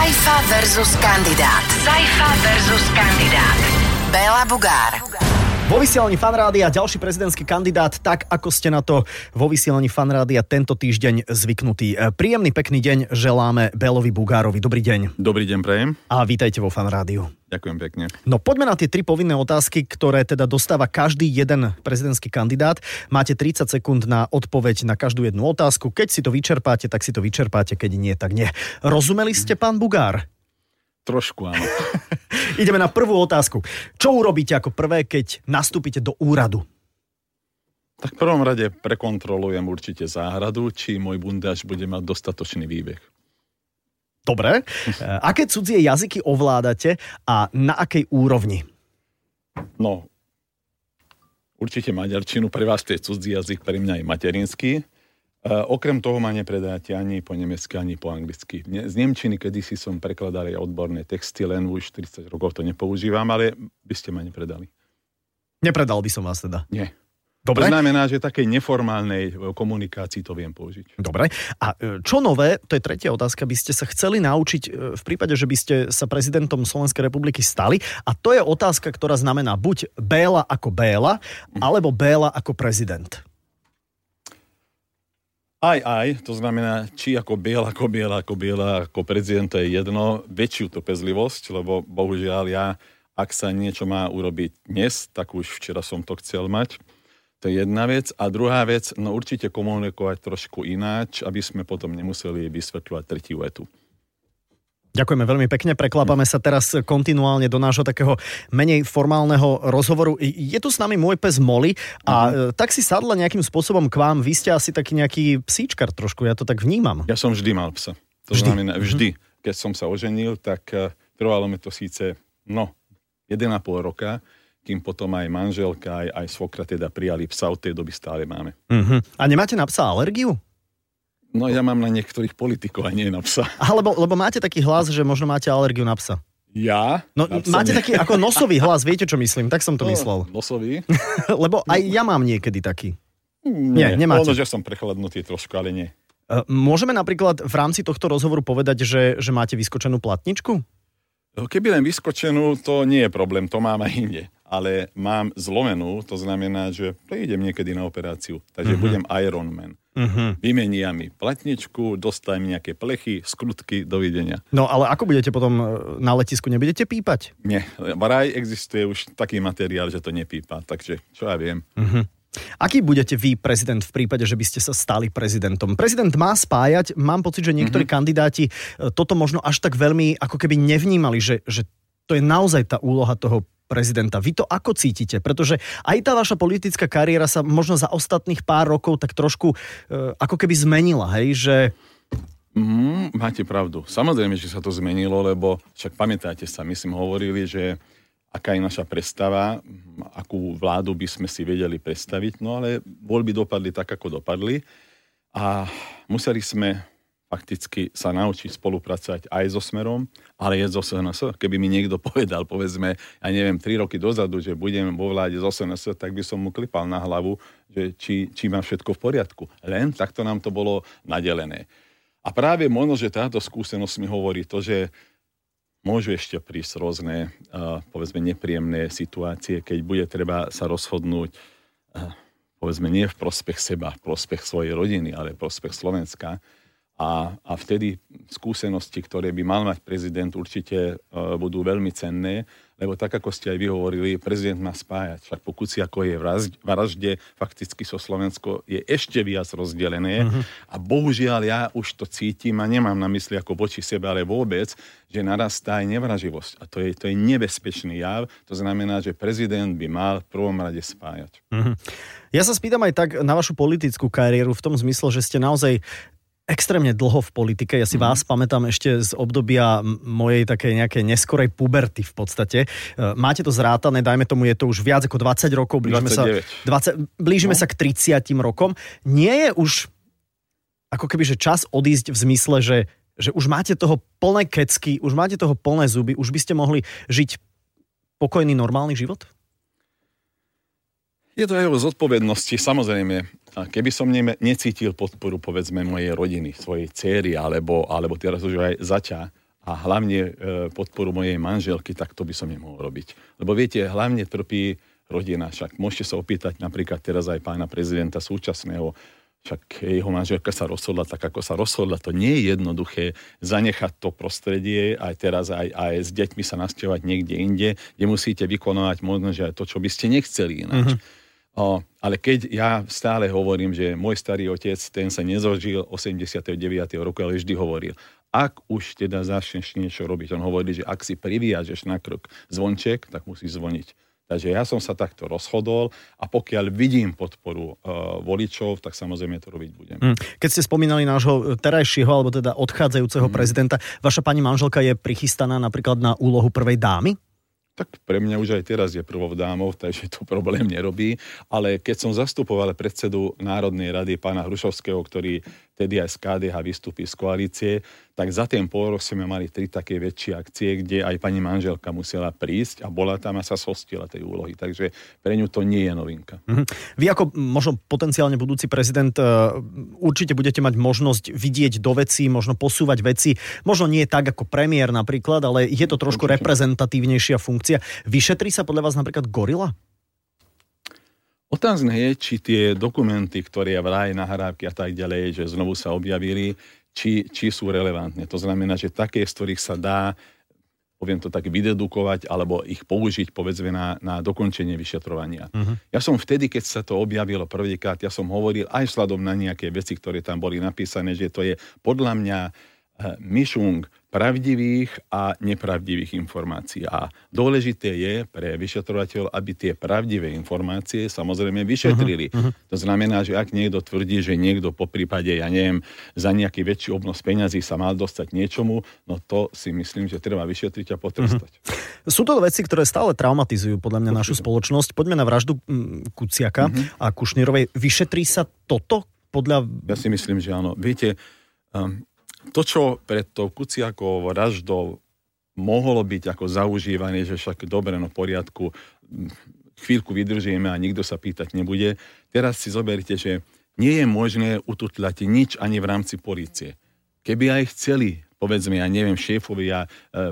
Saifa versus kandidát. Saifa versus kandidát. Béla Bugár. Vo vysielaní fanrádia ďalší prezidentský kandidát, tak ako ste na to vo vysielaní fanrádia tento týždeň zvyknutí. E, Príjemný pekný deň želáme Belovi Bugárovi. Dobrý deň Dobrý deň, prejem. a vítajte vo fanrádiu. Ďakujem pekne. No poďme na tie tri povinné otázky, ktoré teda dostáva každý jeden prezidentský kandidát. Máte 30 sekúnd na odpoveď na každú jednu otázku. Keď si to vyčerpáte, tak si to vyčerpáte, keď nie, tak nie. Rozumeli ste, pán Bugár? Trošku áno. Ideme na prvú otázku. Čo urobíte ako prvé, keď nastúpite do úradu? tak v prvom rade prekontrolujem určite záhradu, či môj bundáč bude mať dostatočný výbeh. Dobre. Aké cudzie jazyky ovládate a na akej úrovni? No, určite maďarčinu, pre vás to je cudzí jazyk, pre mňa je materinský. E, okrem toho ma nepredáte ani po nemecky, ani po anglicky. Ne, z Nemčiny kedysi som prekladal aj odborné texty, len už 40 rokov to nepoužívam, ale by ste ma nepredali. Nepredal by som vás teda. Nie. Dobre. To znamená, že takej neformálnej e, komunikácii to viem použiť. Dobre. A e, čo nové, to je tretia otázka, by ste sa chceli naučiť v prípade, že by ste sa prezidentom Slovenskej republiky stali? A to je otázka, ktorá znamená buď Béla ako Béla, alebo Béla ako prezident. Aj, aj, to znamená, či ako biela, ako biela, ako biela, ako prezident, to je jedno, väčšiu trpezlivosť, lebo bohužiaľ ja, ak sa niečo má urobiť dnes, tak už včera som to chcel mať. To je jedna vec. A druhá vec, no určite komunikovať trošku ináč, aby sme potom nemuseli vysvetľovať tretiu vetu. Ďakujeme veľmi pekne, preklápame sa teraz kontinuálne do nášho takého menej formálneho rozhovoru. Je tu s nami môj pes Molly a uh tak si sadla nejakým spôsobom k vám. Vy ste asi taký nejaký psíčkar trošku, ja to tak vnímam. Ja som vždy mal psa. To Vždy? znamená, vždy. Keď som sa oženil, tak eh, trvalo mi to síce, no, 1,5 roka, kým potom aj manželka, aj, aj svokra teda prijali psa, od tej doby stále máme. Uh-huh. A nemáte na psa alergiu? No ja mám na niektorých politikov a nie na psa. Alebo lebo máte taký hlas, že možno máte alergiu na psa. Ja? No, máte nie. taký ako nosový hlas, viete, čo myslím? Tak som to No, myslel. Nosový? Lebo aj ja mám niekedy taký. Nie, nemáte. Ono, že som prechladnutý trošku, ale nie. E, Môžeme napríklad v rámci tohto rozhovoru povedať, že, že máte vyskočenú platničku? Keby len vyskočenú, to nie je problém, to mám aj inde. Ale mám zlomenú, to znamená, že prídem niekedy na operáciu. Takže Mhm. budem Ironman. Uh-huh. Vymenia mi platničku, dostajem nejaké plechy, skrutky, dovidenia. No ale ako budete potom e, na letisku? Nebudete pípať? Nie, vraj existuje už taký materiál, že to nepípa, takže čo ja viem. Aký budete vy prezident v prípade, že by ste sa stali prezidentom? Prezident má spájať, mám pocit, že niektorí Mhm. kandidáti e, toto možno až tak veľmi ako keby nevnímali, že, že to je naozaj tá úloha toho prezidenta. Vy to ako cítite? Pretože aj tá vaša politická kariéra sa možno za ostatných pár rokov tak trošku e, ako keby zmenila, hej? Že Mm, máte pravdu. Samozrejme, že sa to zmenilo, lebo však pamätáte sa, my sme hovorili, že aká je naša predstava, akú vládu by sme si vedeli predstaviť, no ale voľby dopadli tak, ako dopadli a museli sme fakticky sa naučiť spolupracovať aj so Smerom, ale je zo SNS. Keby mi niekto povedal, povedzme, ja neviem, tri roky dozadu, že budem vo vláde zo SNS, tak by som mu klipal na hlavu, že či, či má všetko v poriadku. Len takto nám to bolo nadelené. A práve možno, že táto skúsenosť mi hovorí to, že môžu ešte prísť rôzne, uh, povedzme, nepríjemné situácie, keď bude treba sa rozhodnúť, uh, povedzme, nie v prospech seba, v prospech svojej rodiny, ale v prospech Slovenska. A, a vtedy skúsenosti, ktoré by mal mať prezident, určite uh, budú veľmi cenné, lebo tak, ako ste aj vy hovorili, prezident má spájať. Však pokud si ako je vražde, vražde, fakticky so Slovensko je ešte viac rozdelené. Uh-huh. A bohužiaľ ja už to cítim a nemám na mysli ako voči sebe, ale vôbec, že narastá aj nevraživosť. A to je, to je nebezpečný jav. To znamená, že prezident by mal v prvom rade spájať. Ja sa spýtam aj tak na vašu politickú kariéru v tom zmysle, že ste naozaj extrémne dlho v politike. Ja si Mhm. vás pamätám ešte z obdobia mojej takej nejakej neskorej puberty v podstate. E, Máte to zrátané, dajme tomu, je to už viac ako 20 rokov, blížime, sa, 29. 20, blížime No. sa k 30 rokom. Nie je už ako keby, že čas odísť v zmysle, že, že už máte toho plné kecky, už máte toho plné zuby, už by ste mohli žiť pokojný, normálny život? Je to aj o zodpovednosti, samozrejme. A keby som ne, necítil podporu, povedzme, mojej rodiny, svojej céry, alebo, alebo teraz už aj zaťa, a hlavne e, podporu mojej manželky, tak to by som nemohol robiť. Lebo viete, hlavne trpí rodina. Však môžete sa opýtať napríklad teraz aj pána prezidenta súčasného, však jeho manželka sa rozhodla tak, ako sa rozhodla. To nie je jednoduché zanechať to prostredie aj teraz aj, aj s deťmi sa nasťovať niekde inde, kde musíte vykonovať možno, že aj to, čo by ste nechceli ináč. Mm-hmm. O, ale keď ja stále hovorím, že môj starý otec, ten sa nezožil 89. roku, ale vždy hovoril, ak už teda začneš niečo robiť, on hovorí, že ak si priviažeš na krok zvonček, tak musíš zvoniť. Takže ja som sa takto rozhodol a pokiaľ vidím podporu uh, voličov, tak samozrejme to robiť budem. Mm. Keď ste spomínali nášho terajšieho alebo teda odchádzajúceho mm. prezidenta, vaša pani manželka je prichystaná napríklad na úlohu prvej dámy? Tak pre mňa už aj teraz je prvou dámov, takže to problém nerobí. Ale keď som zastupoval predsedu Národnej rady pána Hrušovského, ktorý tedy aj z KDH vystúpi z koalície, tak za ten pol rok sme mali tri také väčšie akcie, kde aj pani manželka musela prísť a bola tam a sa sostila tej úlohy. Takže pre ňu to nie je novinka. Mm-hmm. Vy ako možno potenciálne budúci prezident e, určite budete mať možnosť vidieť do vecí, možno posúvať veci, možno nie tak ako premiér napríklad, ale je to trošku určite. reprezentatívnejšia funkcia. Vyšetrí sa podľa vás napríklad gorila? Otázne je, či tie dokumenty, ktoré vraj nahrávky a tak ďalej, že znovu sa objavili, či, či sú relevantné. To znamená, že také, z ktorých sa dá, poviem to tak, vydedukovať alebo ich použiť, povedzme, na, na dokončenie vyšetrovania. Uh-huh. Ja som vtedy, keď sa to objavilo prvýkrát, ja som hovoril aj sladom na nejaké veci, ktoré tam boli napísané, že to je podľa mňa Eh, myšung pravdivých a nepravdivých informácií. A dôležité je pre vyšetrovateľ, aby tie pravdivé informácie samozrejme vyšetrili. Uh-huh, uh-huh. To znamená, že ak niekto tvrdí, že niekto po prípade, ja neviem, za nejaký väčší obnos peňazí sa mal dostať niečomu, no to si myslím, že treba vyšetriť a potrestať. Uh-huh. Sú to veci, ktoré stále traumatizujú podľa mňa Určite. našu spoločnosť. Poďme na vraždu mm, Kuciaka uh-huh. a Kušnírovej. Vyšetrí sa toto podľa... Ja si myslím, že áno. Viete, um, to, čo pred tou Kuciakovou vraždou mohlo byť ako zaužívané, že však dobre, no poriadku, chvíľku vydržíme a nikto sa pýtať nebude. Teraz si zoberte, že nie je možné ututľať nič ani v rámci policie. Keby aj chceli, povedzme, ja neviem, šéfovia e,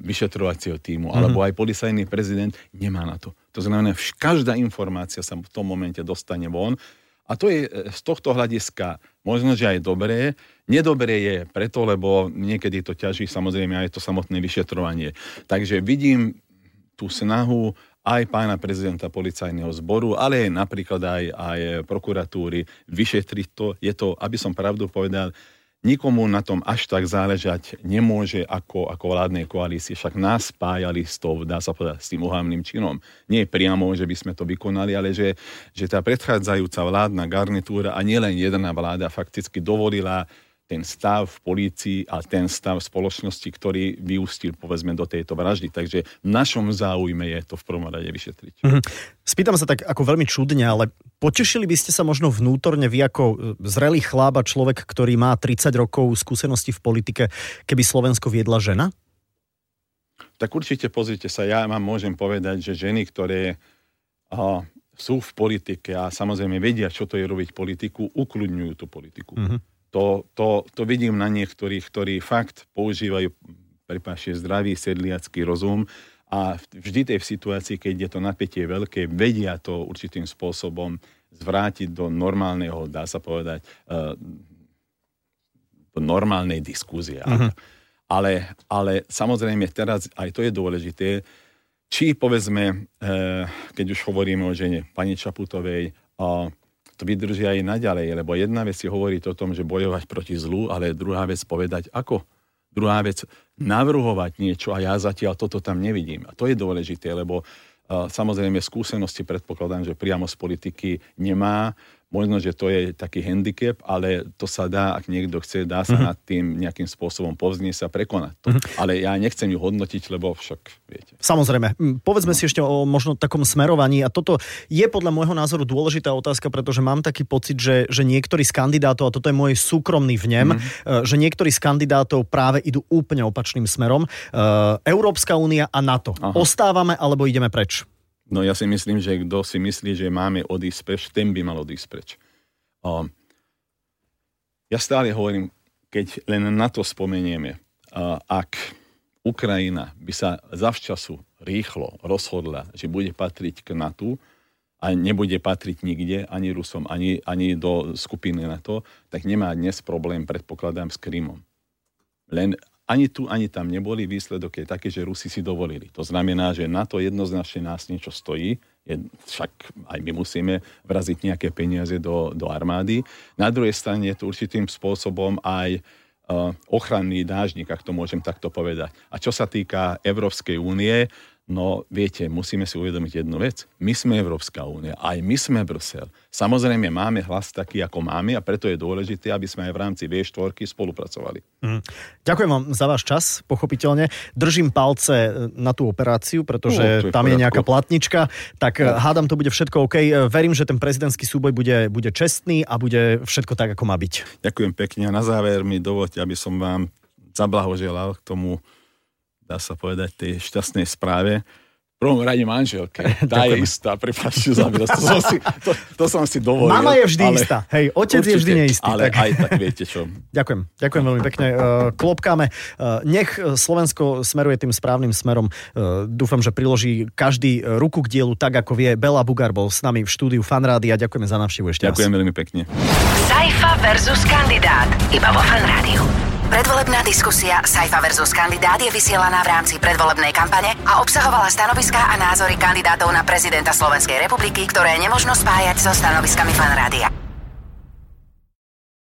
vyšetrovacieho týmu, mm-hmm. alebo aj policajný prezident, nemá na to. To znamená, že každá informácia sa v tom momente dostane von a to je e, z tohto hľadiska možno, že aj dobré. Nedobré je preto, lebo niekedy to ťaží samozrejme aj to samotné vyšetrovanie. Takže vidím tú snahu aj pána prezidenta policajného zboru, ale napríklad aj, aj prokuratúry vyšetriť to. Je to, aby som pravdu povedal, nikomu na tom až tak záležať nemôže ako, ako vládnej koalície. Však nás spájali s, tou, dá sa povedať, s tým uhavným činom. Nie priamo, že by sme to vykonali, ale že, že tá predchádzajúca vládna garnitúra a nielen jedna vláda fakticky dovolila ten stav v polícii a ten stav v spoločnosti, ktorý vyústil povedzme do tejto vraždy. Takže v našom záujme je to v prvom rade vyšetriť. Mm-hmm. Spýtam sa tak ako veľmi čudne, ale potešili by ste sa možno vnútorne vy ako e, zrelý chlap a človek, ktorý má 30 rokov skúsenosti v politike, keby Slovensko viedla žena? Tak určite pozrite sa, ja vám môžem povedať, že ženy, ktoré aha, sú v politike a samozrejme vedia, čo to je robiť politiku, ukludňujú tú politiku. Mm-hmm to, to, to vidím na niektorých, ktorí fakt používajú, prepáčte, zdravý sedliacký rozum a vždy tej v situácii, keď je to napätie veľké, vedia to určitým spôsobom zvrátiť do normálneho, dá sa povedať, uh, do normálnej diskúzie. Uh-huh. Ale, ale samozrejme teraz aj to je dôležité, či povedzme, uh, keď už hovoríme o žene pani Čaputovej, vydrží aj naďalej, lebo jedna vec je hovoriť o tom, že bojovať proti zlu, ale druhá vec povedať ako. Druhá vec navrhovať niečo a ja zatiaľ toto tam nevidím. A to je dôležité, lebo uh, samozrejme skúsenosti predpokladám, že priamo z politiky nemá Možno, že to je taký handicap, ale to sa dá, ak niekto chce, dá sa mm-hmm. nad tým nejakým spôsobom povznieť sa prekonať to. Mm-hmm. Ale ja nechcem ju hodnotiť, lebo však viete. Samozrejme. Povedzme no. si ešte o možno takom smerovaní a toto je podľa môjho názoru dôležitá otázka, pretože mám taký pocit, že, že niektorí z kandidátov, a toto je môj súkromný vnem, mm-hmm. že niektorí z kandidátov práve idú úplne opačným smerom. Európska únia a NATO. Aha. Ostávame alebo ideme preč? No ja si myslím, že kto si myslí, že máme odísť preč, ten by mal odísť preč. Um, ja stále hovorím, keď len na to spomenieme, uh, ak Ukrajina by sa zavčasu rýchlo rozhodla, že bude patriť k NATO a nebude patriť nikde, ani Rusom, ani, ani do skupiny NATO, tak nemá dnes problém, predpokladám, s Krymom. Len ani tu, ani tam neboli. Výsledok je taký, že Rusi si dovolili. To znamená, že na to jednoznačne nás niečo stojí. Je, však aj my musíme vraziť nejaké peniaze do, do armády. Na druhej strane je to určitým spôsobom aj uh, ochranný dážnik, ak to môžem takto povedať. A čo sa týka Európskej únie, No viete, musíme si uvedomiť jednu vec. My sme Európska únia, aj my sme Brusel. Samozrejme máme hlas taký, ako máme a preto je dôležité, aby sme aj v rámci V4 spolupracovali. Mm. Ďakujem vám za váš čas, pochopiteľne. Držím palce na tú operáciu, pretože no, je tam je nejaká platnička, tak no. hádam, to bude všetko OK. Verím, že ten prezidentský súboj bude, bude čestný a bude všetko tak, ako má byť. Ďakujem pekne a na záver mi dovolte, aby som vám zablahoželal k tomu dá sa povedať, tej šťastnej správe. V prvom rade manželke. Tá je istá, prepáčte za to, som si, to, to som si dovolil. Mama je vždy ale, istá, hej, otec určite, je vždy neistý. Ale tak. aj tak viete čo. Ďakujem, ďakujem veľmi pekne. Uh, klopkáme. Uh, nech Slovensko smeruje tým správnym smerom. Uh, dúfam, že priloží každý ruku k dielu tak, ako vie. Bela Bugar bol s nami v štúdiu Fanrády a ďakujeme za návštevu ešte Ďakujem raz. veľmi pekne. Saifa versus kandidát. Iba vo Fanrádiu. Predvolebná diskusia Saifa versus kandidát je vysielaná v rámci predvolebnej kampane a obsahovala stanoviská a názory kandidátov na prezidenta Slovenskej republiky, ktoré nemožno spájať so stanoviskami fanrádia.